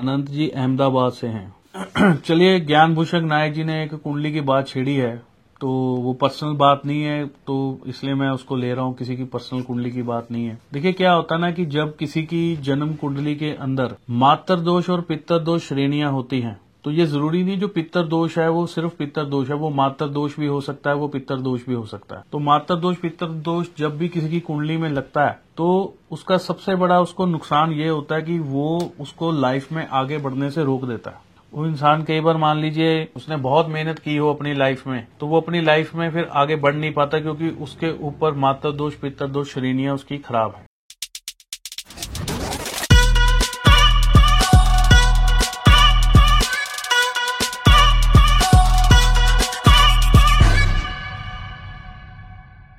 अनंत जी अहमदाबाद से हैं। चलिए ज्ञान भूषण नायक जी ने एक कुंडली की बात छेड़ी है तो वो पर्सनल बात नहीं है तो इसलिए मैं उसको ले रहा हूँ, किसी की पर्सनल कुंडली की बात नहीं है। देखिए, क्या होता है ना कि जब किसी की जन्म कुंडली के अंदर मातर दोष और पितर दोष श्रेणियाँ होती हैं तो ये ज़रूरी नहीं जो पितर दोष है, वो सिर्फ़ पितर दोष है, वो मातर दोष भी हो सकता है, वो पितर दोष भी हो सकता है। तो मातर दोष पितर दोष जब भी किसी की कुंडली में लगता है तो उसका सबसे बड़ा उसको नुकसान ये होता है कि वो उसको लाइफ में आगे बढ़ने से रोक देता है। वो इंसान कई बार मान लीजिए उसने बहुत मेहनत की हो अपनी लाइफ में तो वो अपनी लाइफ में फिर आगे बढ़ नहीं पाता क्योंकि उसके ऊपर मातर दोष पितर दोष, श्रेणियाँ उसकी खराब है।